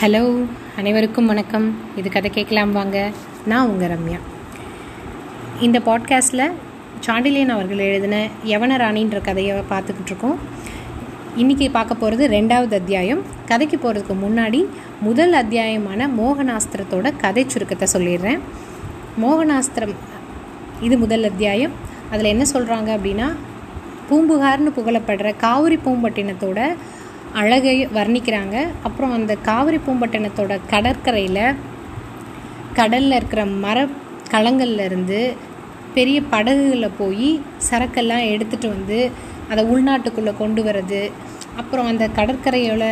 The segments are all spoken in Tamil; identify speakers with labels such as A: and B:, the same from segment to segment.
A: ஹலோ அனைவருக்கும் வணக்கம். இது கதை கேட்கலாம் வாங்க. நான் உங்கள் ரம்யா. இந்த பாட்காஸ்ட்டில் சாண்டிலியன் அவர்கள் எழுதின யவனராணின்ற கதையை பார்த்துக்கிட்டு இருக்கோம். இன்றைக்கி பார்க்க போகிறது ரெண்டாவது அத்தியாயம். கதைக்கு போகிறதுக்கு முன்னாடி முதல் அத்தியாயமான மோகனாஸ்திரத்தோட கதை சுருக்கத்தை சொல்லிடுறேன். மோகனாஸ்திரம் இது முதல் அத்தியாயம். அதில் என்ன சொல்கிறாங்க அப்படின்னா பூம்புகார்னு புகழப்படுற காவிரி பூம்பட்டினத்தோட அழகை வர்ணிக்கிறாங்க. அப்புறம் அந்த காவிரி பூம்பட்டினத்தோட கடற்கரையில் கடலில் இருக்கிற மர கலங்கள்லேருந்து பெரிய படகுகளில் போய் சரக்கெல்லாம் எடுத்துகிட்டு வந்து அதை உள்நாட்டுக்குள்ளே கொண்டு வர்றது. அப்புறம் அந்த கடற்கரையோட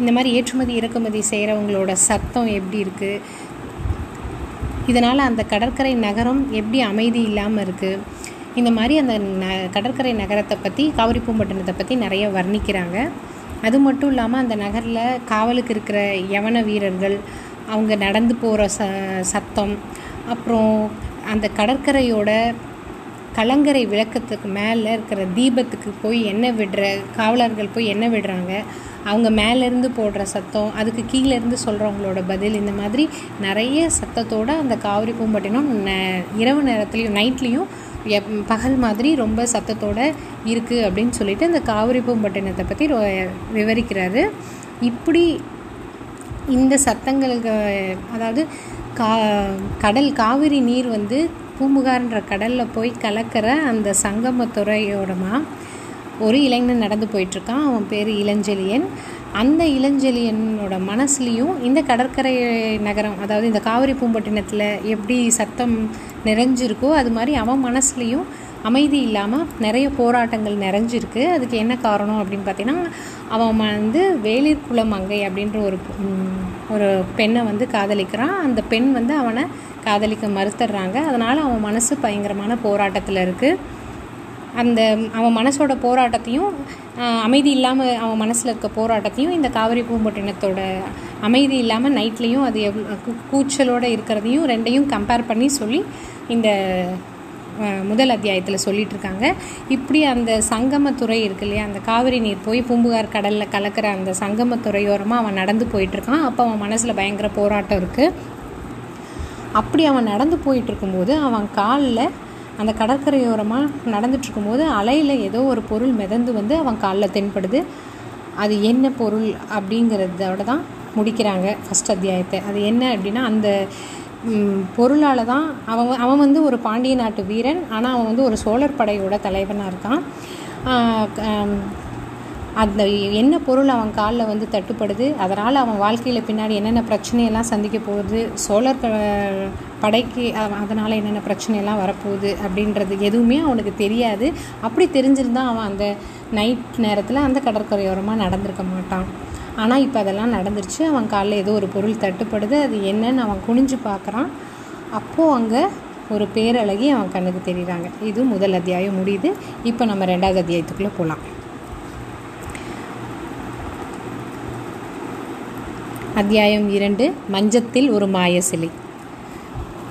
A: இந்த மாதிரி ஏற்றுமதி இறக்குமதி செய்கிறவங்களோட சத்தம் எப்படி இருக்குது இதனால் அந்த கடற்கரை நகரம் எப்படி அமைதி இல்லாமல் இருக்குது இந்த மாதிரி அந்த ந கடற்கரை நகரத்தை பற்றி காவிரி பூம்பட்டினத்தை பற்றி நிறைய வர்ணிக்கிறாங்க. அது மட்டும் இல்லாமல் அந்த நகரில் காவலுக்கு இருக்கிற யவன வீரர்கள் அவங்க நடந்து போகிற ச சத்தம் அப்புறம் அந்த கடற்கரையோட கலங்கரை விளக்கத்துக்கு மேலே இருக்கிற தீபத்துக்கு போய் எண்ணெய் விடுற காவலர்கள் போய் எண்ணெய் விடுறாங்க அவங்க மேலேருந்து போடுற சத்தம் அதுக்கு கீழேருந்து சொல்கிறவங்களோட பதில் இந்த மாதிரி நிறைய சத்தத்தோடு அந்த காவிரி பூம்பட்டினம் ந இரவு நேரத்துலையும் நைட்லேயும் எப் பகல் மாதிரி ரொம்ப சத்தத்தோடு இருக்குது அப்படின்னு சொல்லிட்டு அந்த காவிரி பூம்பட்டினத்தை பற்றி விவரிக்கிறாரு. இப்படி இந்த சத்தங்களுக்கு அதாவது கா கடல் காவிரி நீர் வந்து பூம்புகார்ன்ற கடலில் போய் கலக்கிற அந்த சங்கமத்துறையோடமா ஒரு இளைஞன் நடந்து போயிட்டுருக்கான் அவன் பேர் இளஞ்செழியன். அந்த இளஞ்செழியனோட மனசுலேயும் இந்த கடற்கரை நகரம் அதாவது இந்த காவிரி பூம்பட்டினத்தில் எப்படி சத்தம் நிறைஞ்சிருக்கோ அது மாதிரி அவன் மனசுலேயும் அமைதி இல்லாமல் நிறைய போராட்டங்கள் நிறைஞ்சிருக்கு. அதுக்கு என்ன காரணம் அப்படின்னு பார்த்தீங்கன்னா அவன் வந்து வேளிர் குலமங்கை அப்படின்ற ஒரு ஒரு பெண்ணை வந்து காதலிக்கிறான். அந்த பெண் வந்து அவனை காதலிக்க மறுத்துடுறாங்க. அதனால் அவன் மனசு பயங்கரமான போராட்டத்தில் இருக்குது அந்த அவன் மனசோட போராட்டத்தையும் அமைதி இல்லாமல் அவன் மனசில் இருக்க போராட்டத்தையும் இந்த காவிரி பூம்பட்டினத்தோட அமைதி இல்லாமல் நைட்லேயும் அது எவ் கூச்சலோடு இருக்கிறதையும் ரெண்டையும் கம்பேர் பண்ணி சொல்லி இந்த முதல் அத்தியாயத்தில் சொல்லிட்டு இருக்காங்க இப்படி அந்த சங்கமத்துறை இருக்கு இல்லையா அந்த காவிரி நீர் போய் பூம்புகார் கடலில் கலக்கிற அந்த சங்கமத்துறையோரமாக அவன் நடந்து போயிட்டுருக்கான். அப்போ அவன் மனசில் பயங்கர போராட்டம் இருக்குது அப்படி அவன் நடந்து போயிட்டு இருக்கும்போது அவன் காலில் அந்த கடற்கரையோரமாக நடந்துட்டுருக்கும்போது அலையில் ஏதோ ஒரு பொருள் மிதந்து வந்து அவன் காலில் தென்படுது. அது என்ன பொருள் அப்படிங்கிறதோட தான் முடிக்கிறாங்க ஃபஸ்ட் அத்தியாயத்தை. அது என்ன அப்படின்னா அந்த பொருளால் தான் அவன் அவன் வந்து ஒரு பாண்டிய நாட்டு வீரன் ஆனால் அவன் வந்து ஒரு சோழர் படையோட தலைவனாக இருக்கான். அந்த என்ன பொருள் அவன் காலில் வந்து தட்டுப்படுது அதனால் அவன் வாழ்க்கையில் பின்னாடி என்னென்ன பிரச்சனையெல்லாம் சந்திக்க போகுது சோழர் படைக்கு அதனால் என்னென்ன பிரச்சனையெல்லாம் வரப்போகுது அப்படின்றது எதுவுமே அவனுக்கு தெரியாது. அப்படி தெரிஞ்சிருந்தால் அவன் அந்த நைட் நேரத்தில் அந்த கடற்கரையோரமாக நடந்திருக்க மாட்டான். ஆனால் இப்போ அதெல்லாம் நடந்துருச்சு. அவன் காலில் ஏதோ ஒரு பொருள் தட்டுப்படுது. அது என்னன்னு அவன் குனிஞ்சு பார்க்குறான் அப்போது அங்கே ஒரு பேரழகி அவன் கண்ணுக்கு தெரியுறாங்க. இது முதல் அத்தியாயம் முடியுது. இப்போ நம்ம ரெண்டாவது அத்தியாயத்துக்குள்ளே போகலாம் அத்தியாயம் இரண்டு மஞ்சத்தில் ஒரு மாய சிலை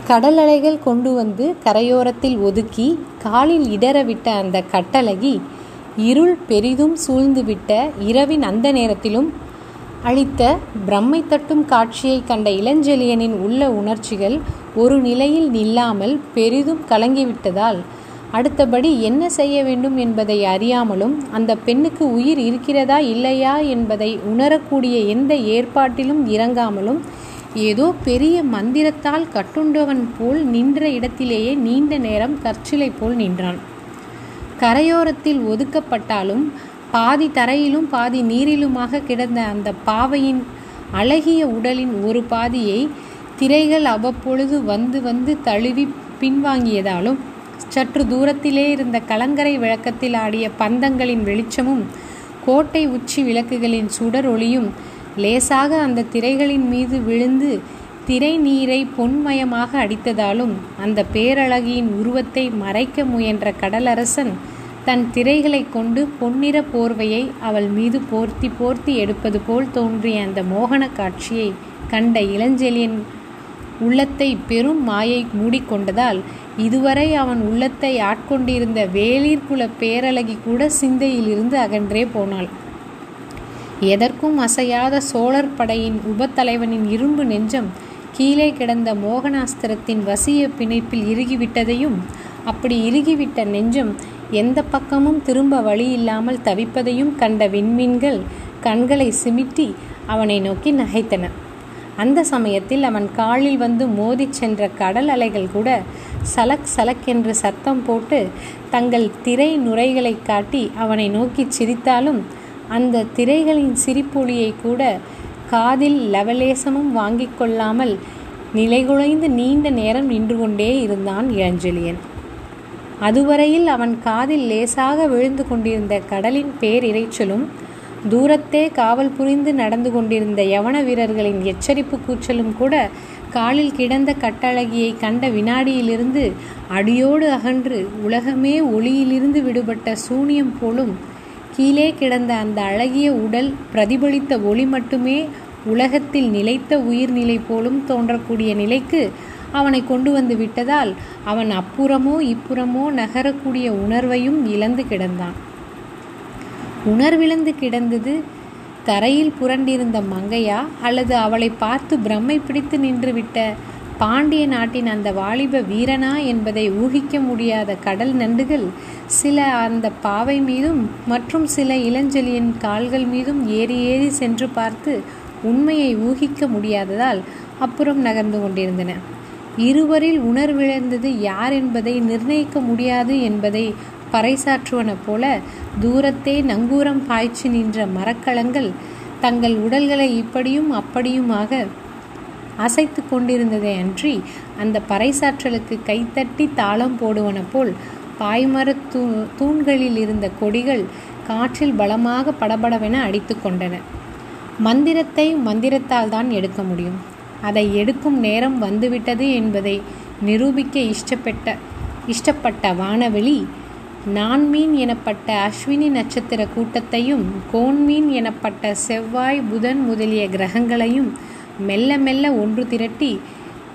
A: கடல் அலைகள் கொண்டு வந்து கரையோரத்தில் ஒதுக்கி காலில் இடறவிட்ட அந்த கட்டழகி இருள் பெரிதும் சூழ்ந்துவிட்ட இரவின் அந்த நேரத்திலும் அளித்த பிரம்மை தட்டும் காட்சியை கண்ட இளஞ்செழியனின் உள்ள உணர்ச்சிகள் ஒரு நிலையில் நில்லாமல் பெரிதும் கலங்கிவிட்டதால் அடுத்தபடி என்ன செய்ய வேண்டும் என்பதை அறியாமலும் அந்த பெண்ணுக்கு உயிர் இருக்கிறதா இல்லையா என்பதை உணரக்கூடிய எந்த ஏற்பாட்டிலும் இறங்காமலும் ஏதோ பெரிய மந்திரத்தால் கட்டுண்டவன் போல் நின்ற இடத்திலேயே நீண்ட நேரம் கற்சிலை போல் நின்றான். கரையோரத்தில் ஒதுக்கப்பட்டாலும் பாதி தரையிலும் பாதி நீரிலுமாக கிடந்த அந்த பாவையின் அழகிய உடலின் ஒரு பாதியை திரைகள் அவ்வப்பொழுது வந்து வந்து தழுவி பின்வாங்கியதாலும் சற்று தூரத்திலே இருந்த கலங்கரை விளக்கத்தில் ஆடிய பந்தங்களின் வெளிச்சமும் கோட்டை உச்சி விளக்குகளின் சுடர் ஒளியும் லேசாக அந்த திரைகளின் மீது விழுந்து திரை நீரை பொன்மயமாக அடித்ததாலும் அந்த பேரழகியின் உருவத்தை மறைக்க முயன்ற கடலரசன் தன் திரைகளை கொண்டு பொன்னிற போர்வையை அவள் மீது போர்த்தி போர்த்தி எடுப்பது போல் தோன்றிய அந்த மோகன காட்சியை கண்ட இளஞ்செழியன் உள்ளத்தை பெரும் மாயை மூடிக்கொண்டதால் இதுவரை அவன் உள்ளத்தை ஆட்கொண்டிருந்த வேளிர்குல பேரழகி கூட சிந்தையிலிருந்து அகன்றே போனாள். எதற்கும் அசையாத சோழர் படையின் உபத்தலைவனின் இரும்பு நெஞ்சம் கீழே கிடந்த மோகனாஸ்திரத்தின் வசிய பிணைப்பில் இறுகிவிட்டதையும் அப்படி இறுகிவிட்ட நெஞ்சம் எந்த பக்கமும் திரும்ப வழி இல்லாமல் தவிப்பதையும் கண்ட விண்மீன்கள் கண்களை சிமிட்டி அவனை நோக்கி நகைத்தன. அந்த சமயத்தில் அவன் காலில் வந்து மோதிச் சென்ற கடல் அலைகள் கூட சலக் சலக் என்று சத்தம் போட்டு தங்கள் திரை நுரைகளை காட்டி அவனை நோக்கி சிரித்தாலும் அந்த திரைகளின் சிரிப்பொலியை கூட காதில் லவலேசமும் வாங்கிக் கொள்ளாமல் நிலைகுலைந்து நீண்ட நேரம் நின்று கொண்டே இருந்தான் இளஞ்செழியன். அதுவரையில் அவன் காதில் லேசாக விழுந்து கொண்டிருந்த கடலின் பேரிரைச்சலும் தூரத்தே காவல் புரிந்து நடந்து கொண்டிருந்த யவன வீரர்களின் எச்சரிப்பு கூச்சலும் கூட காலில் கிடந்த கட்டழகியை கண்ட வினாடியிலிருந்து அடியோடு அகன்று உலகமே ஒளியிலிருந்து விடுபட்ட சூனியம் போலும் கீழே கிடந்த அந்த அழகிய உடல் பிரதிபலித்த ஒளி மட்டுமே உலகத்தில் நிலைத்த உயிர்நிலை போலும் தோன்றக்கூடிய நிலைக்கு அவனை கொண்டு வந்து விட்டதால் அவன் அப்புறமோ இப்புறமோ நகரக்கூடிய உணர்வையும் இழந்து கிடந்தான். உணர்விழந்து கிடந்தது தரையில் புரண்டிருந்த மங்கையா அல்லது அவளை பார்த்து பிரம்மை பிடித்து நின்றுவிட்ட பாண்டிய நாட்டின் அந்த வாலிப வீரனா என்பதை ஊகிக்க முடியாத கடல் நண்டுகள் சில அந்த பாவை மீதும் மற்றும் சில இளஞ்செலியின் கால்கள் மீதும் ஏறி ஏறி சென்று பார்த்து உண்மையை ஊகிக்க முடியாததால் அப்புறம் நகர்ந்து கொண்டிருந்தன. இருவரில் உணர்விழந்தது யார் என்பதை நிர்ணயிக்க முடியாது என்பதை பறைசாற்றுவன போல தூரத்தே நங்கூரம் பாய்ச்சி நின்ற மரக்கலங்கள் தங்கள் உடல்களை இப்படியும் அப்படியுமாக அசைத்து கொண்டிருந்ததை அன்றி அந்த பறைசாற்றலுக்கு கைத்தட்டி தாளம் போடுவன போல் பாய்மர தூ தூண்களில் இருந்த கொடிகள் காற்றில் பலமாக படபடவென அடித்து கொண்டன. மந்திரத்தை மந்திரத்தால் தான் எடுக்க முடியும். அதை எடுக்கும் நேரம் வந்துவிட்டது என்பதை நிரூபிக்க இஷ்டப்பட்ட இஷ்டப்பட்ட வானவெளி நான்மீன் எனப்பட்ட அஸ்வினி நட்சத்திர கூட்டத்தையும் கோன்மீன் எனப்பட்ட செவ்வாய் புதன் முதலிய கிரகங்களையும் மெல்ல மெல்ல ஒன்று திரட்டி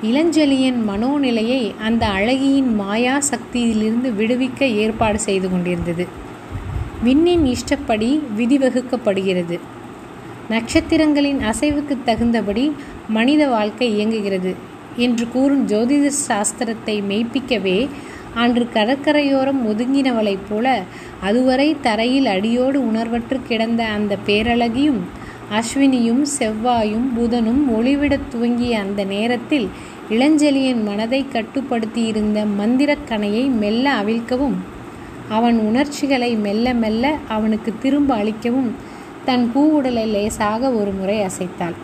A: இளஞ்செழியன் மனோநிலையை அந்த அழகியின் மாயா சக்தியிலிருந்து விடுவிக்க ஏற்பாடு செய்து கொண்டிருந்தது. விண்ணின் இஷ்டப்படி விதி வகுக்கப்படுகிறது. நட்சத்திரங்களின் அசைவுக்கு தகுந்தபடி மனித வாழ்க்கை இயங்குகிறது என்று கூறும் ஜோதிட சாஸ்திரத்தை மெய்ப்பிக்கவே அன்று கடற்கரையோரம் ஒதுங்கினவளைப் போல அதுவரை தரையில் அடியோடு உணர்வற்று கிடந்த அந்த பேரழகியும் அஸ்வினியும் செவ்வாயும் புதனும் ஒளிவிடத் துவங்கிய அந்த நேரத்தில் இளஞ்செலியின் மனதை கட்டுப்படுத்தியிருந்த மந்திரக்கணையை மெல்ல அவிழ்க்கவும் அவன் உணர்ச்சிகளை மெல்ல மெல்ல அவனுக்கு திரும்ப அளிக்கவும் தன் பூவுடலை லேசாக ஒரு முறை அசைத்தாள்.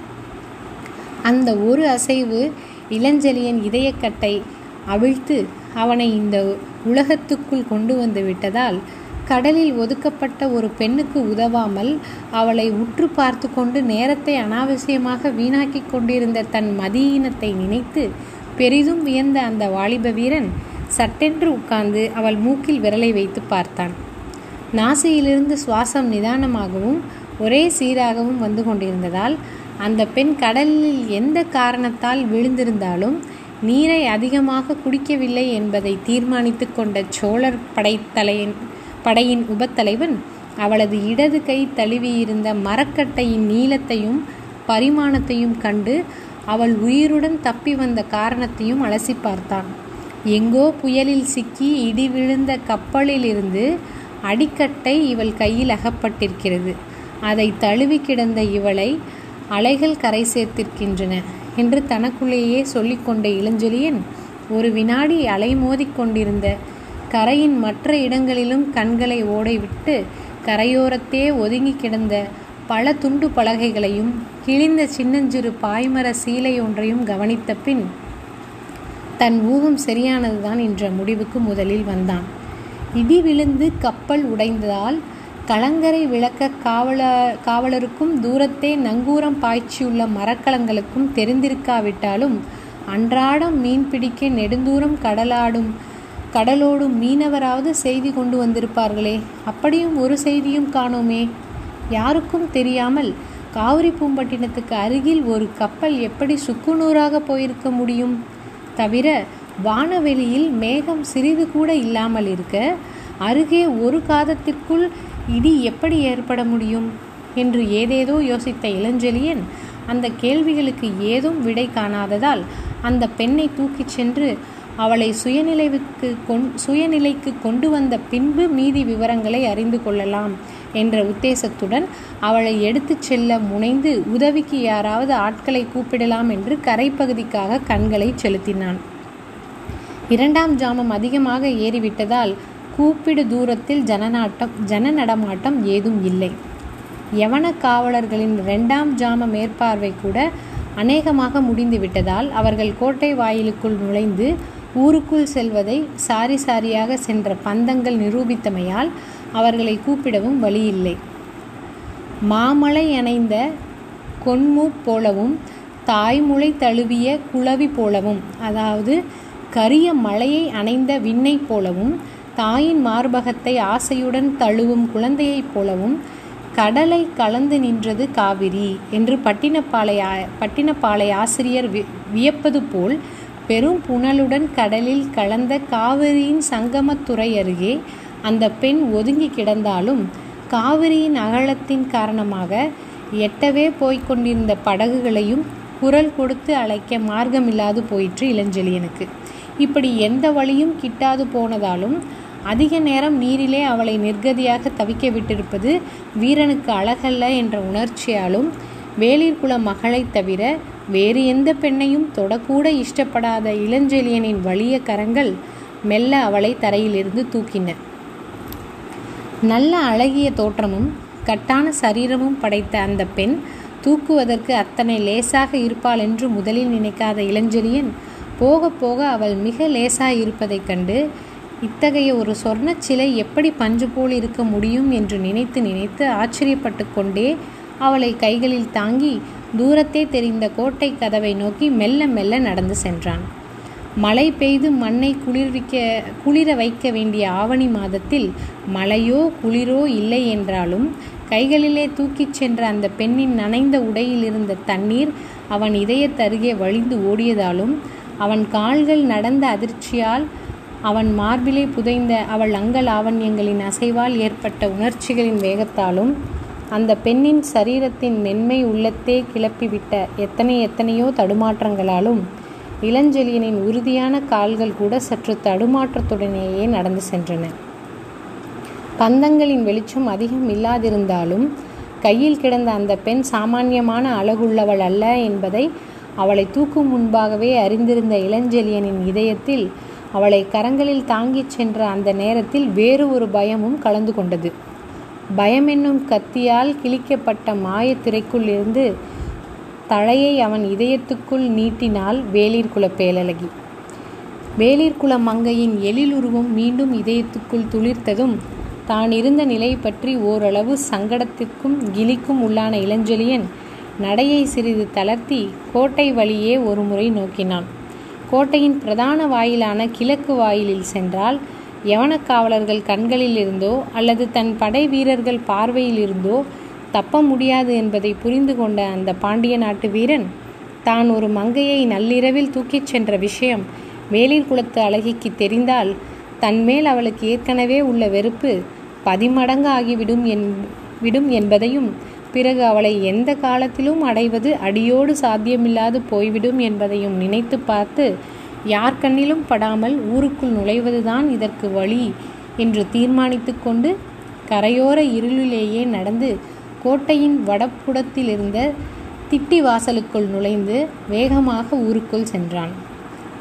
A: அந்த ஒரு அசைவு இளஞ்செலியன் இதயக்கட்டை அவிழ்த்து அவனை இந்த உலகத்துக்குள் கொண்டு வந்து விட்டதால் கடலில் ஒதுக்கப்பட்ட ஒரு பெண்ணுக்கு உதவாமல் அவளை உற்று பார்த்து கொண்டு நேரத்தை அனாவசியமாக வீணாக்கி கொண்டிருந்த தன் மதியீனத்தை நினைத்து பெரிதும் வியந்த அந்த வாலிப வீரன் சட்டென்று உட்கார்ந்து அவள் மூக்கில் விரலை வைத்து பார்த்தான். நாசியிலிருந்து சுவாசம் நிதானமாகவும் ஒரே சீராகவும் வந்து கொண்டிருந்ததால் அந்த பெண் கடலில் எந்த காரணத்தால் விழுந்திருந்தாலும் நீரை அதிகமாக குடிக்கவில்லை என்பதை தீர்மானித்து கொண்ட சோழர் படைத்தலையின் படையின் உபத்தலைவன். அவளது இடது கை தழுவியிருந்த மரக்கட்டையின் நீளத்தையும் பரிமாணத்தையும் கண்டு அவள் உயிருடன் தப்பி வந்த காரணத்தையும் அலசி பார்த்தான். எங்கோ புயலில் சிக்கி இடி விழுந்த கப்பலிலிருந்து அடிக்கட்டை இவள் கையில் அகப்பட்டிருக்கிறது. அதை தழுவி கிடந்த இவளை அலைகள் கரை சேர்த்திருக்கின்றன என்று தனக்குள்ளேயே சொல்லிக்கொண்ட இளஞ்செழியன் ஒரு வினாடி அலைமோதிக் கொண்டிருந்த கரையின் மற்ற இடங்களிலும் கண்களை ஓடைவிட்டு கரையோரத்தே ஒதுங்கி கிடந்த பல துண்டு பலகைகளையும் கிழிந்த சின்னஞ்சிறு பாய்மர சீலை ஒன்றையும் கவனித்த பின் தன் ஊகம் சரியானதுதான் என்ற முடிவுக்கு முதலில் வந்தான். இடி விழுந்து கப்பல் உடைந்ததால் கலங்கரை விளக்க காவல காவலருக்கும் தூரத்தே நங்கூரம் பாய்ச்சியுள்ள மரக்கலங்களுக்கும் தெரிந்திருக்காவிட்டாலும் அன்றாடம் மீன் பிடிக்க நெடுந்தூரம் கடலாடும் கடலோடும் மீனவராவது செய்தி கொண்டு வந்திருப்பார்களே. அப்படியும் ஒரு செய்தியும் காணோமே. யாருக்கும் தெரியாமல் காவிரி பூம்பட்டினத்துக்கு அருகில் ஒரு கப்பல் எப்படி சுக்குநூறாக போயிருக்க முடியும்? தவிர வானவெளியில் மேகம் சிறிது கூட இல்லாமல் இருக்க அருகே ஒரு காதத்திற்குள் இடி எப்படி ஏற்பட முடியும்? என்று ஏதேதோ யோசித்த இளஞ்செழியன் அந்த கேள்விகளுக்கு ஏதும் விடை காணாததால் அந்த பெண்ணை தூக்கிச் சென்று அவளை சுயநிலைவுக்கு கொண் சுயநிலைக்கு கொண்டு வந்த பின்பு மீதி விவரங்களை அறிந்து கொள்ளலாம் என்ற உத்தேசத்துடன் அவளை எடுத்துச் செல்ல முனைந்து உதவிக்கு யாராவது ஆட்களை கூப்பிடலாம் என்று கரைப்பகுதிக்காக கண்களை செலுத்தினான். இரண்டாம் ஜாமம் அதிகமாக ஏறிவிட்டதால் கூப்பிடு தூரத்தில் ஜனநாட்டம் ஜன நடமாட்டம் ஏதும் இல்லை. யவன காவலர்களின் இரண்டாம் ஜாம மேற்பார்வை கூட அநேகமாக முடிந்து விட்டதால் அவர்கள் கோட்டை வாயிலுக்குள் நுழைந்து ஊருக்குள் செல்வதை சாரி சாரியாக சென்ற பந்தங்கள் நிரூபித்தமையால் அவர்களை கூப்பிடவும் வழியில்லை. மாமலை அணைந்த கொன்மூ போலவும் தாய்முளை தழுவிய குளவி போலவும் அதாவது கரிய மலையை அணைந்த விண்ணை போலவும் தாயின் மார்பகத்தை ஆசையுடன் தழுவும் குழந்தையைப் போலவும் கடலை கலந்து நின்றது காவிரி என்று பட்டினப்பாளைய பட்டினப்பாளைய ஆசிரியர் வியப்பது போல் பெரும் புனலுடன் கடலில் கலந்த காவிரியின் சங்கமத்துறை அருகே அந்த பெண் ஒதுங்கி கிடந்தாலும் காவிரியின் அகலத்தின் காரணமாக எட்டவே போய்க் கொண்டிருந்த படகுகளையும் குரல் கொடுத்து அழைக்க மார்க்கமில்லாது போயிற்று இளஞ்செழியனுக்கு. இப்படி எந்த வழியும் கிட்டாது போனதாலும் அதிக நேரம் நீரிலே அவளை நிர்கதியாக தவிக்க விட்டிருப்பது வீரனுக்கு அழகல்ல என்ற உணர்ச்சியாலும் வேளிர்குல மகளைத் தவிர வேறு எந்த பெண்ணையும் தொடக்கூட இஷ்டப்படாத இளஞ்செழியனின் வலிய கரங்கள் மெல்ல அவளை தரையிலிருந்து தூக்கின. நல்ல அழகிய தோற்றமும் கட்டான சரீரமும் படைத்த அந்த பெண் தூக்குவதற்கு அத்தனை லேசாக இருப்பாள் என்று முதலில் நினைக்காத இளஞ்செழியன் போக போக அவள் மிக லேசாக இருப்பதைக் கண்டு இத்தகைய ஒரு சொர்ண சிலை எப்படி பஞ்சு போல் இருக்க முடியும் என்று நினைத்து நினைத்து ஆச்சரியப்பட்டு கொண்டே அவளை கைகளில் தாங்கி தூரத்தே தெரிந்த கோட்டை கதவை நோக்கி மெல்ல மெல்ல நடந்து சென்றான். மழை பெய்து மண்ணை குளிர்விக்க குளிர வைக்க வேண்டிய ஆவணி மாதத்தில் மழையோ குளிரோ இல்லை என்றாலும் கைகளிலே தூக்கிச் சென்ற அந்த பெண்ணின் நனைந்த உடையில் இருந்த தண்ணீர் அவன் இதயத்தருகே வழிந்து ஓடியதாலும் அவன் கால்கள் நடந்த அதிர்ச்சியால் அவன் மார்பிலே புதைந்த அவள் அங்கல் ஆவண்யங்களின் அசைவால் ஏற்பட்ட உணர்ச்சிகளின் வேகத்தாலும் அந்த பெண்ணின் சரீரத்தின் மென்மை உள்ளத்தே கிளப்பிவிட்ட எத்தனை எத்தனையோ தடுமாற்றங்களாலும் இளஞ்செழியனின் உறுதியான கால்கள் கூட சற்று தடுமாற்றத்துடனேயே நடந்து சென்றன. பந்தங்களின் வெளிச்சம் அதிகம் இல்லாதிருந்தாலும் கையில் கிடந்த அந்த பெண் சாமானியமான அழகுள்ளவள் அல்ல என்பதை அவளை தூக்கும் முன்பாகவே அறிந்திருந்த இளஞ்செழியனின் இதயத்தில் அவளை கரங்களில் தாங்கிச் சென்ற அந்த நேரத்தில் வேறு ஒரு பயமும் கலந்து கொண்டது. பயம் என்னும் கத்தியால் கிழிக்கப்பட்ட மாயத்திரைக்குள் இருந்து தழையை அவன் இதயத்துக்குள் நீட்டினாள் வேளிர்குல பேலழகி வேளிர்குல மங்கையின் எழிலுருவம் மீண்டும் இதயத்துக்குள் துளிர்த்ததும் தான் இருந்த நிலை பற்றி ஓரளவு சங்கடத்திற்கும் கிலிக்கும் உள்ளான இளஞ்செழியன் நடையை சிறிது தளர்த்தி கோட்டை வழியே ஒருமுறை நோக்கினான். கோட்டையின் பிரதான வாயிலான கிழக்கு வாயிலில் சென்றால் யவனக்காவலர்கள் கண்களில் இருந்தோ அல்லது தன் படை வீரர்கள் பார்வையில் இருந்தோ தப்ப முடியாது என்பதை புரிந்து கொண்ட அந்த பாண்டிய நாட்டு வீரன் தான் ஒரு மங்கையை நள்ளிரவில் தூக்கிச் சென்ற விஷயம் வேளிர் குலத்து அழகிக்கு தெரிந்தால் தன்மேல் அவளுக்கு ஏற்கனவே உள்ள வெறுப்பு பதிமடங்கு ஆகிவிடும் என் விடும் என்பதையும் பிறகு அவளை எந்த காலத்திலும் அடைவது அடியோடு சாத்தியமில்லாது போய்விடும் என்பதையும் நினைத்து பார்த்து யார் கண்ணிலும் படாமல் ஊருக்குள் நுழைவதுதான் இதற்கு வழி என்று தீர்மானித்து கொண்டு கரையோர இருளிலேயே நடந்து கோட்டையின் வடப்புடத்திலிருந்த திட்டி வாசலுக்குள் நுழைந்து வேகமாக ஊருக்குள் சென்றான்.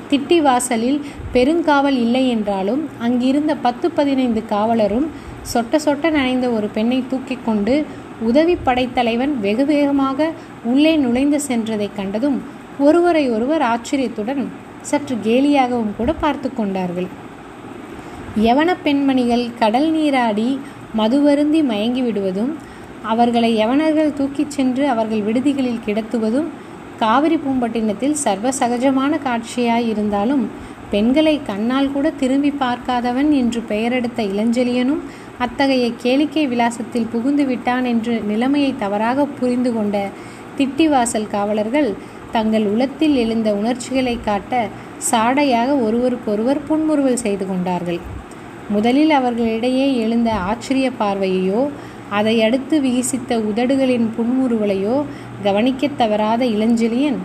A: திட்டி வாசலில் பெருங்காவல் இல்லை என்றாலும் அங்கிருந்த பத்து பதினைந்து காவலரும் சொட்ட சொட்ட நனைந்த ஒரு பெண்ணை தூக்கி கொண்டு உதவி படைத்தலைவன் வெகு வேகமாக உள்ளே நுழைந்து சென்றதைக் கண்டதும் ஒருவரை ஒருவர் ஆச்சரியத்துடன் சற்று கேலியாகவும் கூட பார்த்து கொண்டார்கள். யவன பெண்மணிகள் கடல் நீராடி மதுவருந்தி மயங்கி விடுவதும் அவர்களை யவனர்கள் தூக்கிச் சென்று அவர்கள் விடுதிகளில் கிடத்துவதும் காவிரி பூம்பட்டினத்தில் சர்வ சகஜமான காட்சியாய் இருந்தாலும் பெண்களை கண்ணால் கூட திரும்பி பார்க்காதவன் என்று பெயரெடுத்த இளஞ்செழியனும் அத்தகைய கேளிக்கை விலாசத்தில் புகுந்து விட்டான் என்று நிலைமையை தவறாக புரிந்து கொண்ட திட்டிவாசல் காவலர்கள் தங்கள் உளத்தில் எழுந்த உணர்ச்சிகளை காட்ட சாடையாக ஒருவருக்கொருவர் புன்முறுவல் செய்து கொண்டார்கள். முதலில் அவர்களிடையே எழுந்த ஆச்சரிய பார்வையையோ அதை அடுத்து விகிசித்த உதடுகளின் புன்முறுவலையோ கவனிக்கத் தவறாத இளஞ்செழியன்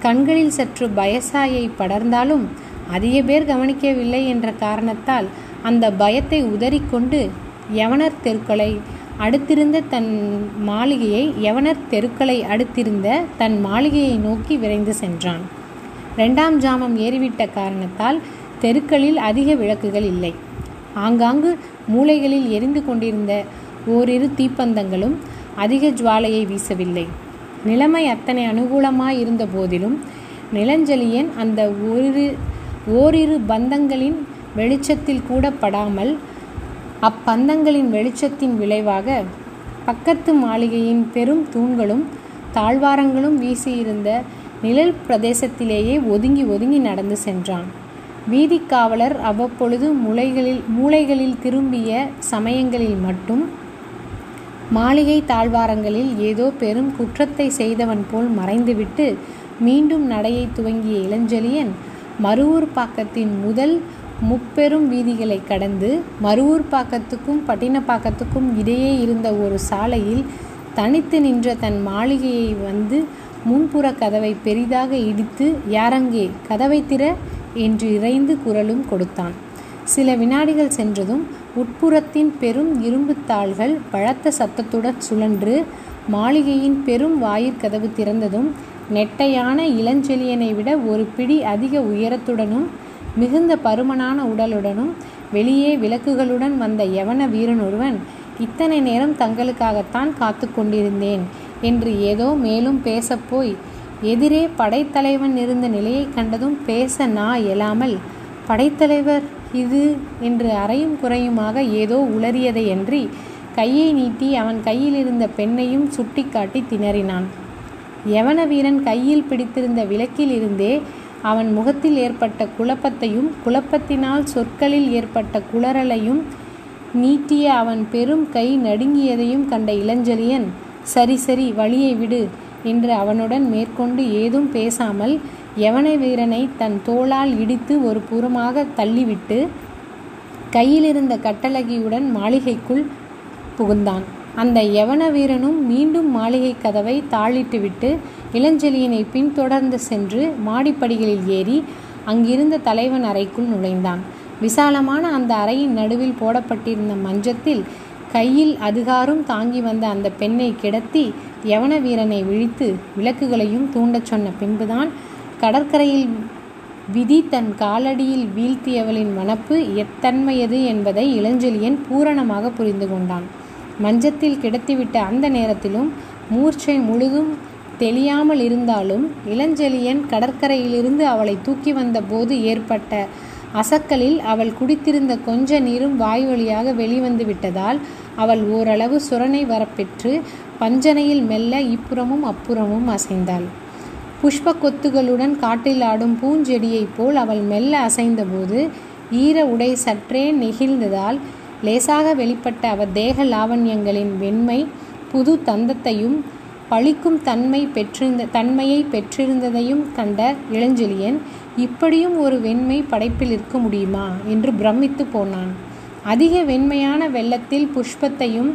A: கண்களில் சற்று பயசாயை படர்ந்தாலும் அதிக பேர் கவனிக்கவில்லை என்ற காரணத்தால் அந்த பயத்தை உதறிக்கொண்டு யவனர் தெருக்களை அடுத்திருந்த தன் மாளிகையை யவனர் தெருக்களை அடுத்திருந்த தன் மாளிகையை நோக்கி விரைந்து சென்றான். ரெண்டாம் ஜாமம் ஏறிவிட்ட காரணத்தால் தெருக்களில் அதிக விளக்குகள் இல்லை. ஆங்காங்கு மூளைகளில் எரிந்து கொண்டிருந்த ஓரிரு தீப்பந்தங்களும் அதிக ஜுவாலையை வீசவில்லை. நிலைமை அத்தனை அனுகூலமாய் இருந்த போதிலும் நிலஞ்சலியன் அந்த ஓரிரு ஓரிரு பந்தங்களின் வெளிச்சத்தில் கூட படாமல் அப்பந்தங்களின் வெளிச்சத்தின் விளைவாக பக்கத்து மாளிகையின் பெரும் தூண்களும் தாழ்வாரங்களும் வீசியிருந்த நிழல் பிரதேசத்திலேயே ஒதுங்கி ஒதுங்கி நடந்து சென்றான். வீதி காவலர் அவ்வப்பொழுது முளைகளில் மூளைகளில் திரும்பிய சமயங்களில் மட்டும் மாளிகை தாழ்வாரங்களில் ஏதோ பெரும் குற்றத்தை செய்தவன் போல் மறைந்துவிட்டு மீண்டும் நடையை துவங்கிய இளஞ்செழியன் மருவூர் பாக்கத்தின் முதல் முப்பெரும் வீதிகளை கடந்து மருவூர் பாக்கத்துக்கும் பட்டினப்பாக்கத்துக்கும் இடையே இருந்த ஒரு சாலையில் தனித்து நின்ற தன் மாளிகையை வந்து முன்புற கதவை பெரிதாக இடித்து யாரங்கே கதவை திற என்று இறைந்து குரலும் கொடுத்தான். சில வினாடிகள் சென்றதும் உட்புறத்தின் பெரும் இரும்புத் தாள்கள் பழத்த சத்தத்துடன் சுழன்று மாளிகையின் பெரும் வாயிற்கதவு திறந்ததும் நெட்டையான இளஞ்செழியனை விட ஒரு பிடி அதிக உயரத்துடனும் மிகுந்த பருமனான உடலுடனும் வெளியே விளக்குகளுடன் வந்த யவன வீரன் ஒருவன் இத்தனை நேரம் தங்களுக்காகத்தான் காத்து கொண்டிருந்தேன் என்று ஏதோ மேலும் பேசப்போய் எதிரே படைத்தலைவன் இருந்த நிலையை கண்டதும் பேச நா இயலாமல் படைத்தலைவர் இது? என்று அறையும் குறையுமாக ஏதோ உளறியதையன்றி கையை நீட்டி அவன் கையில் இருந்த பெண்ணையும் சுட்டிக்காட்டி திணறினான். யவன வீரன் கையில் பிடித்திருந்த விளக்கில் இருந்தே அவன் முகத்தில் ஏற்பட்ட குழப்பத்தையும் குழப்பத்தினால் சொற்களில் ஏற்பட்ட குளறலையும் நீட்டிய அவன் பெரும் கை நடுங்கியதையும் கண்ட இளஞ்செழியன் சரி சரி வழியை விடு என்று அவனுடன் மேற்கொண்டு ஏதும் பேசாமல் யவன வீரனை தன் தோளால் இடித்து ஒரு புறமாக தள்ளிவிட்டு கையிலிருந்த கட்டழகியுடன் மாளிகைக்குள் புகுந்தான். அந்த யவன வீரனும் மீண்டும் மாளிகை கதவை தாளிட்டுவிட்டு இளஞ்செழியனை பின்தொடர்ந்து சென்று மாடிப்படிகளில் ஏறி அங்கிருந்த தலைவன் அறைக்குள் நுழைந்தான். விசாலமான அந்த அறையின் நடுவில் போடப்பட்டிருந்த மஞ்சத்தில் கையில் அதிகாரம் தாங்கி வந்த அந்த பெண்ணை கிடத்தி யவன வீரனை விழித்து விளக்குகளையும் தூண்டச் சொன்ன பின்புதான் கடற்கரையில் விதி தன் காலடியில் வீழ்த்தியவளின் மனப்பு எத்தன்மையது என்பதை இளஞ்செழியன் பூரணமாக புரிந்து கொண்டான். மஞ்சத்தில் கிடத்திவிட்ட அந்த நேரத்திலும் மூர்ச்சை முழுதும் தெளியாமல் இருந்தாலும் இளஞ்செழியன் கடற்கரையிலிருந்து அவளை தூக்கி வந்த போது ஏற்பட்ட அசக்கலில் அவள் குடித்திருந்த கொஞ்ச நீரும் வாய் வழியாக வெளிவந்து விட்டதால் அவள் ஓரளவு சுரணை வரப்பெற்று பஞ்சனையில் மெல்ல இப்புறமும் அப்புறமும் அசைந்தாள். புஷ்ப கொத்துகளுடன் காட்டில் ஆடும் பூஞ்செடியைப் போல் அவள் மெல்ல அசைந்தபோது ஈர உடை சற்றே நெகிழ்ந்ததால் லேசாக வெளிப்பட்ட அவ தேக லாவண்யங்களின் வெண்மை புது தந்தத்தையும் பழிக்கும் தன்மை பெற்றிருந்த தன்மையை பெற்றிருந்ததையும் கண்ட இளஞ்செழியன் இப்படியும் ஒரு வெண்மை படைப்பில் இருக்க முடியுமா? என்று பிரமித்து போனான். அதிக வெண்மையான வெள்ளத்தில் புஷ்பத்தையும்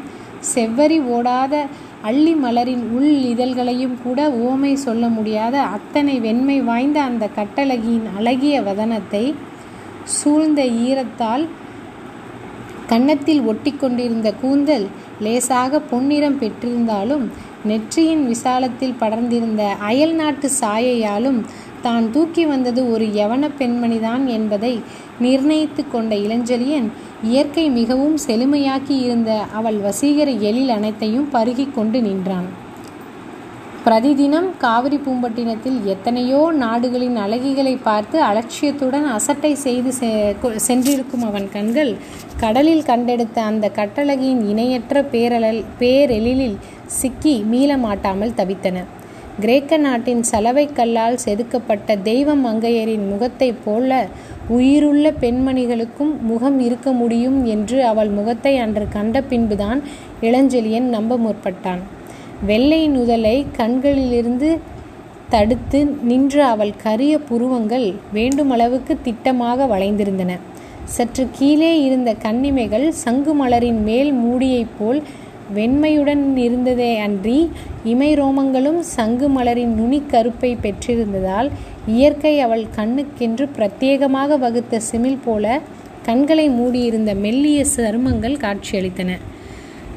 A: செவ்வரி ஓடாத அள்ளி மலரின் உள் இதழ்களையும் கூட ஓமை சொல்ல முடியாத அத்தனை வெண்மை வாய்ந்த அந்த கட்டழகியின் அழகிய வதனத்தை சூழ்ந்த ஈரத்தால் கன்னத்தில் ஒட்டி கொண்டிருந்த கூந்தல் லேசாக பொன்னிறம் பெற்றிருந்தாலும் நெற்றியின் விசாலத்தில் படர்ந்திருந்த அயல் நாட்டு சாயையாலும் தான் தூக்கி வந்தது ஒரு யவன பெண்மணிதான் என்பதை நிர்ணயித்து கொண்ட இளஞ்செழியன் இயற்கை மிகவும் செழுமையாக்கி இருந்த அவள் வசீகர எழில் அனைத்தையும் பருகி கொண்டு நின்றான். பிரதிதினம் காவிரி பூம்பட்டினத்தில் எத்தனையோ நாடுகளின் அழகிகளை பார்த்து அலட்சியத்துடன் அசட்டை செய்து சென்றிருக்கும் அவன் கண்கள் கடலில் கண்டெடுத்த அந்த கட்டழகியின் இணையற்ற பேரழல் பேரெழிலில் சிக்கி மீள மாட்டாமல் தவித்தன. கிரேக்க நாட்டின் சலவை கல்லால் செதுக்கப்பட்ட தெய்வ மங்கையரின் முகத்தைப் போல உயிருள்ள பெண்மணிகளுக்கும் முகம் இருக்க முடியும் என்று அவள் முகத்தை அன்று கண்ட பின்புதான் இளஞ்செழியன் நம்ப முற்பட்டான். வெள்ளை நுதலை கண்களிலிருந்து தடுத்து நின்ற அவள் கரிய புருவங்கள் வேண்டுமளவுக்கு திட்டமாக வளைந்திருந்தன. சற்று கீழே இருந்த கண்ணிமைகள் சங்கு மலரின் மேல் மூடியைப் போல் வெண்மையுடன் இருந்ததே அன்றி இமை ரோமங்களும் சங்கு மலரின் நுனிக்கருப்பை பெற்றிருந்ததால் இயற்கை அவள் கண்ணுக்கென்று பிரத்யேகமாக வகுத்த சிமிழ் போல கண்களை மூடியிருந்த மெல்லிய சருமங்கள் காட்சியளித்தன.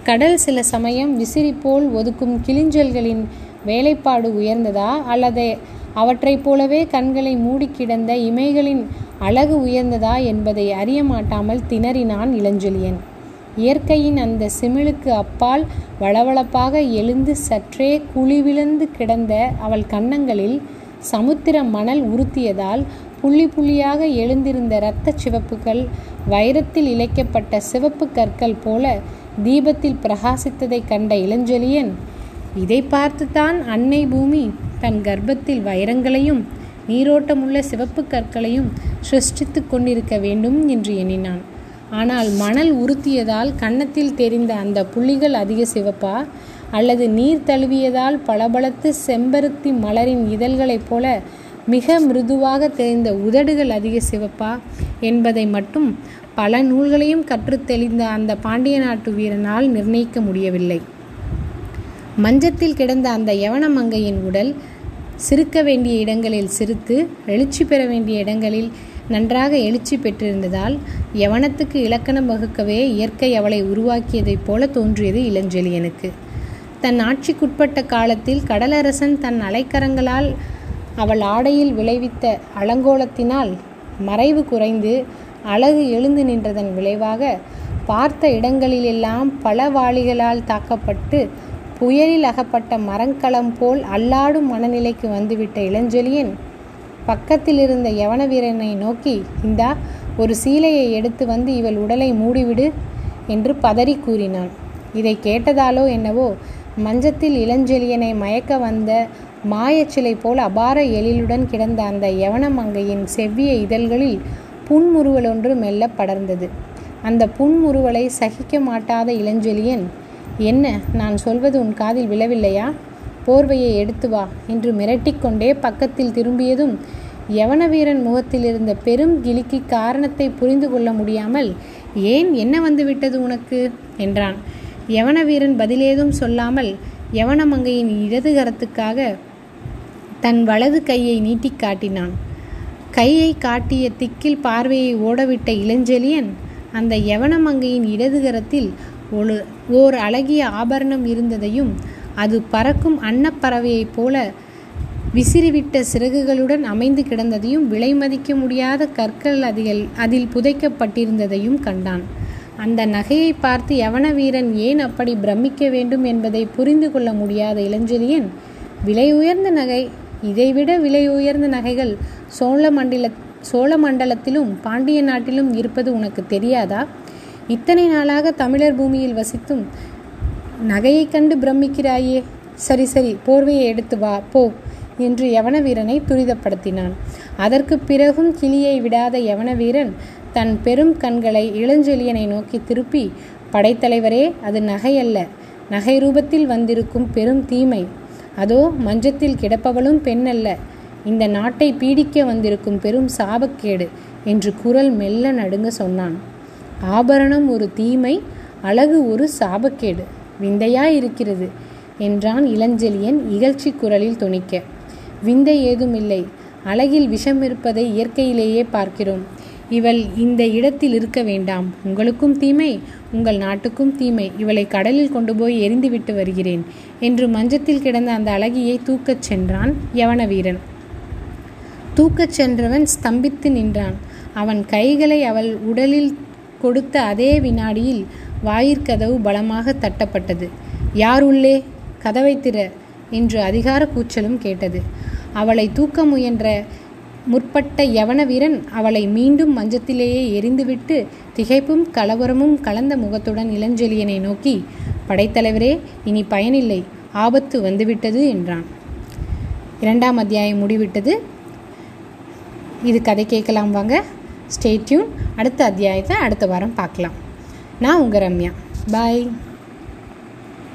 A: கடல் சில சமயம் விசிறி போல் ஒதுக்கும் கிளிஞ்சல்களின் வேலைப்பாடு உயர்ந்ததா? அல்லது அவற்றைப் போலவே கண்களை மூடி கிடந்த இமைகளின் அழகு உயர்ந்ததா என்பதை அறிய மாட்டாமல் திணறினான் இளஞ்செழியன். இயற்கையின் அந்த சிமிழுக்கு அப்பால் வளவளப்பாக எழுந்து சற்றே குழிவிழந்து கிடந்த அவள் கன்னங்களில் சமுத்திர மணல் உறுத்தியதால் புள்ளி புள்ளியாக எழுந்திருந்த இரத்த சிவப்புகள் வைரத்தில் இழைக்கப்பட்ட சிவப்பு கற்கள் போல தீபத்தில் பிரகாசித்ததை கண்ட இளஞ்செழியன் இதை பார்த்துத்தான் அன்னை பூமி தன் கர்ப்பத்தில் வைரங்களையும் நீரோட்டமுள்ள சிவப்பு கற்களையும் சிருஷ்டித்து கொண்டிருக்க வேண்டும் என்று எண்ணினான். ஆனால் மணல் உறுத்தியதால் கன்னத்தில் தெரிந்த அந்த புள்ளிகள் அதிக சிவப்பா? அல்லது நீர் தழுவியதால் பளபளத்து செம்பருத்தி மலரின் இதழ்களைப் போல மிக மிருதுவாக தெரிந்த உதடுகள் அதிக சிவப்பா? என்பதை மட்டும் பல நூல்களையும் கற்றுத் தெளிந்த அந்த பாண்டிய நாட்டு வீரனால் நிர்ணயிக்க முடியவில்லை. மஞ்சத்தில் கிடந்த அந்த யவன மங்கையின் உடல் சிறுக்க வேண்டிய இடங்களில் சிரித்து எழுச்சி பெற வேண்டிய இடங்களில் நன்றாக எழுச்சி பெற்றிருந்ததால் யவனத்துக்கு இலக்கணம் வகுக்கவே இயற்கை அவளை உருவாக்கியதைப் போல தோன்றியது இளஞ்செழியனுக்கு. தன் ஆட்சிக்குட்பட்ட காலத்தில் கடலரசன் தன் அலைக்கரங்களால் அவள் ஆடையில் விளைவித்த அலங்கோலத்தினால் மறைவு குறைந்து அழகு எழுந்து நின்றதன் விளைவாக பார்த்த இடங்களிலெல்லாம் பல வாளிகளால் தாக்கப்பட்டு புயலில் அகப்பட்ட மரங்களம் போல் அல்லாடும் மனநிலைக்கு வந்துவிட்ட இளஞ்செழியன் பக்கத்தில் இருந்த யவன வீரனை நோக்கி இந்தா ஒரு சீலையை எடுத்து வந்து இவள் உடலை மூடிவிடு என்று பதறி கூறினான். இதை கேட்டதாலோ என்னவோ மஞ்சத்தில் இளஞ்செழியனை மயக்க வந்த மாயச்சிலை போல் அபார எழிலுடன் கிடந்த அந்த யவன மங்கையின் செவ்விய இதழ்களில் புன்முறுவல் ஒன்று மெல்ல படர்ந்தது. அந்த புன்முறுவலை சகிக்க மாட்டாத இளஞ்செழியன் என்ன நான் சொல்வது உன் காதில் விழவில்லையா? போர்வையை எடுத்து வா என்று மிரட்டிக்கொண்டே பக்கத்தில் திரும்பியதும் யவன வீரன் முகத்தில் இருந்த பெரும் கிளிக்கு காரணத்தை புரிந்து கொள்ள முடியாமல் ஏன் என்ன வந்துவிட்டது உனக்கு? என்றான். யவன வீரன் பதிலேதும் சொல்லாமல் யவனமங்கையின் இடது கரத்துக்காக தன் வலது கையை நீட்டி காட்டினான். கையை காட்டிய திக்கில் பார்வையை ஓடவிட்ட இளஞ்செழியன் அந்த யவன மங்கையின் ஒரு ஓர் அழகிய ஆபரணம் இருந்ததையும் அது பறக்கும் அன்னப்பறவையைப் போல விசிறிவிட்ட சிறகுகளுடன் அமைந்து கிடந்ததையும் விலை மதிக்க முடியாத கற்கள் அதில் அதில் புதைக்கப்பட்டிருந்ததையும் கண்டான். அந்த நகையை பார்த்து யவன வீரன் ஏன் அப்படி பிரமிக்க வேண்டும் என்பதை புரிந்து கொள்ள முடியாத இளஞ்செழியன் விலை உயர்ந்த நகை இதைவிட விலை உயர்ந்த நகைகள் சோழ மண்டல சோழ மண்டலத்திலும் பாண்டிய நாட்டிலும் இருப்பது உனக்கு தெரியாதா? இத்தனை நாளாக தமிழர் பூமியில் வசித்தும் நகையை கண்டு பிரமிக்கிறாயே. சரி சரி போர்வையை எடுத்து வா போ என்று யவன வீரனை துரிதப்படுத்தினான். அதற்கு பிறகும் கிளியை விடாத யவன வீரன் தன் பெரும் கண்களை இளஞ்செழியனை நோக்கி திருப்பி படைத்தலைவரே அது நகையல்ல. நகை ரூபத்தில் வந்திருக்கும் பெரும் தீமை. அதோ மஞ்சத்தில் கிடப்பவளும் பெண்ணல்ல. இந்த நாட்டை பீடிக்க வந்திருக்கும் பெரும் சாபக்கேடு என்று குரல் மெல்ல நடுங்க சொன்னான். ஆபரணம் ஒரு தீமை அழகு ஒரு சாபக்கேடு. விந்தையா இருக்கிறது என்றான் இளஞ்செழியன் இகழ்ச்சி குரலில் துணிக்க. விந்தை ஏதுமில்லை. அழகில் விஷம் இருப்பதை இயற்கையிலேயே பார்க்கிறோம். இவள் இந்த இடத்தில் இருக்க வேண்டாம். உங்களுக்கும் தீமை உங்கள் நாட்டுக்கும் தீமை. இவளை கடலில் கொண்டு போய் எரிந்துவிட்டு வருகிறேன் என்று மஞ்சத்தில் கிடந்த அந்த அழகியை தூக்கச் சென்றான் யவன வீரன் தூக்கச் சென்றவன் ஸ்தம்பித்து நின்றான். அவன் கைகளை அவள் உடலில் கொடுத்த அதே வினாடியில் வாயிற்கதவு பலமாக தட்டப்பட்டது. யார் உள்ளே? கதவை திற என்று அதிகார கூச்சலும் கேட்டது. அவளை தூக்க முயன்ற முற்பட்ட யவன வீரன் அவளை மீண்டும் மஞ்சத்திலேயே எரிந்துவிட்டு திகைப்பும் கலவரமும் கலந்த முகத்துடன் இளஞ்செழியனை நோக்கி படைத்தலைவரே இனி பயனில்லை. ஆபத்து வந்துவிட்டது என்றான். இரண்டாம் அத்தியாயம் முடிவிட்டது. இது கதை கேட்கலாம் வாங்க. ஸ்டேட்யூன் அடுத்த அத்தியாயத்தை அடுத்த வாரம் பார்க்கலாம். நான் உங்கள் ரம்யா. பாய்